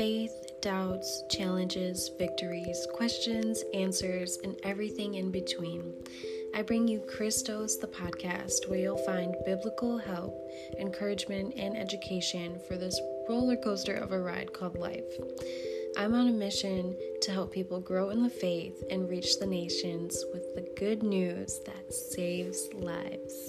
faith, doubts, challenges, victories, questions, answers, and everything in between. I bring you Christos, the podcast, where you'll find biblical help, encouragement, and education for this roller coaster of a ride called life. I'm on a mission to help people grow in the faith and reach the nations with the good news that saves lives.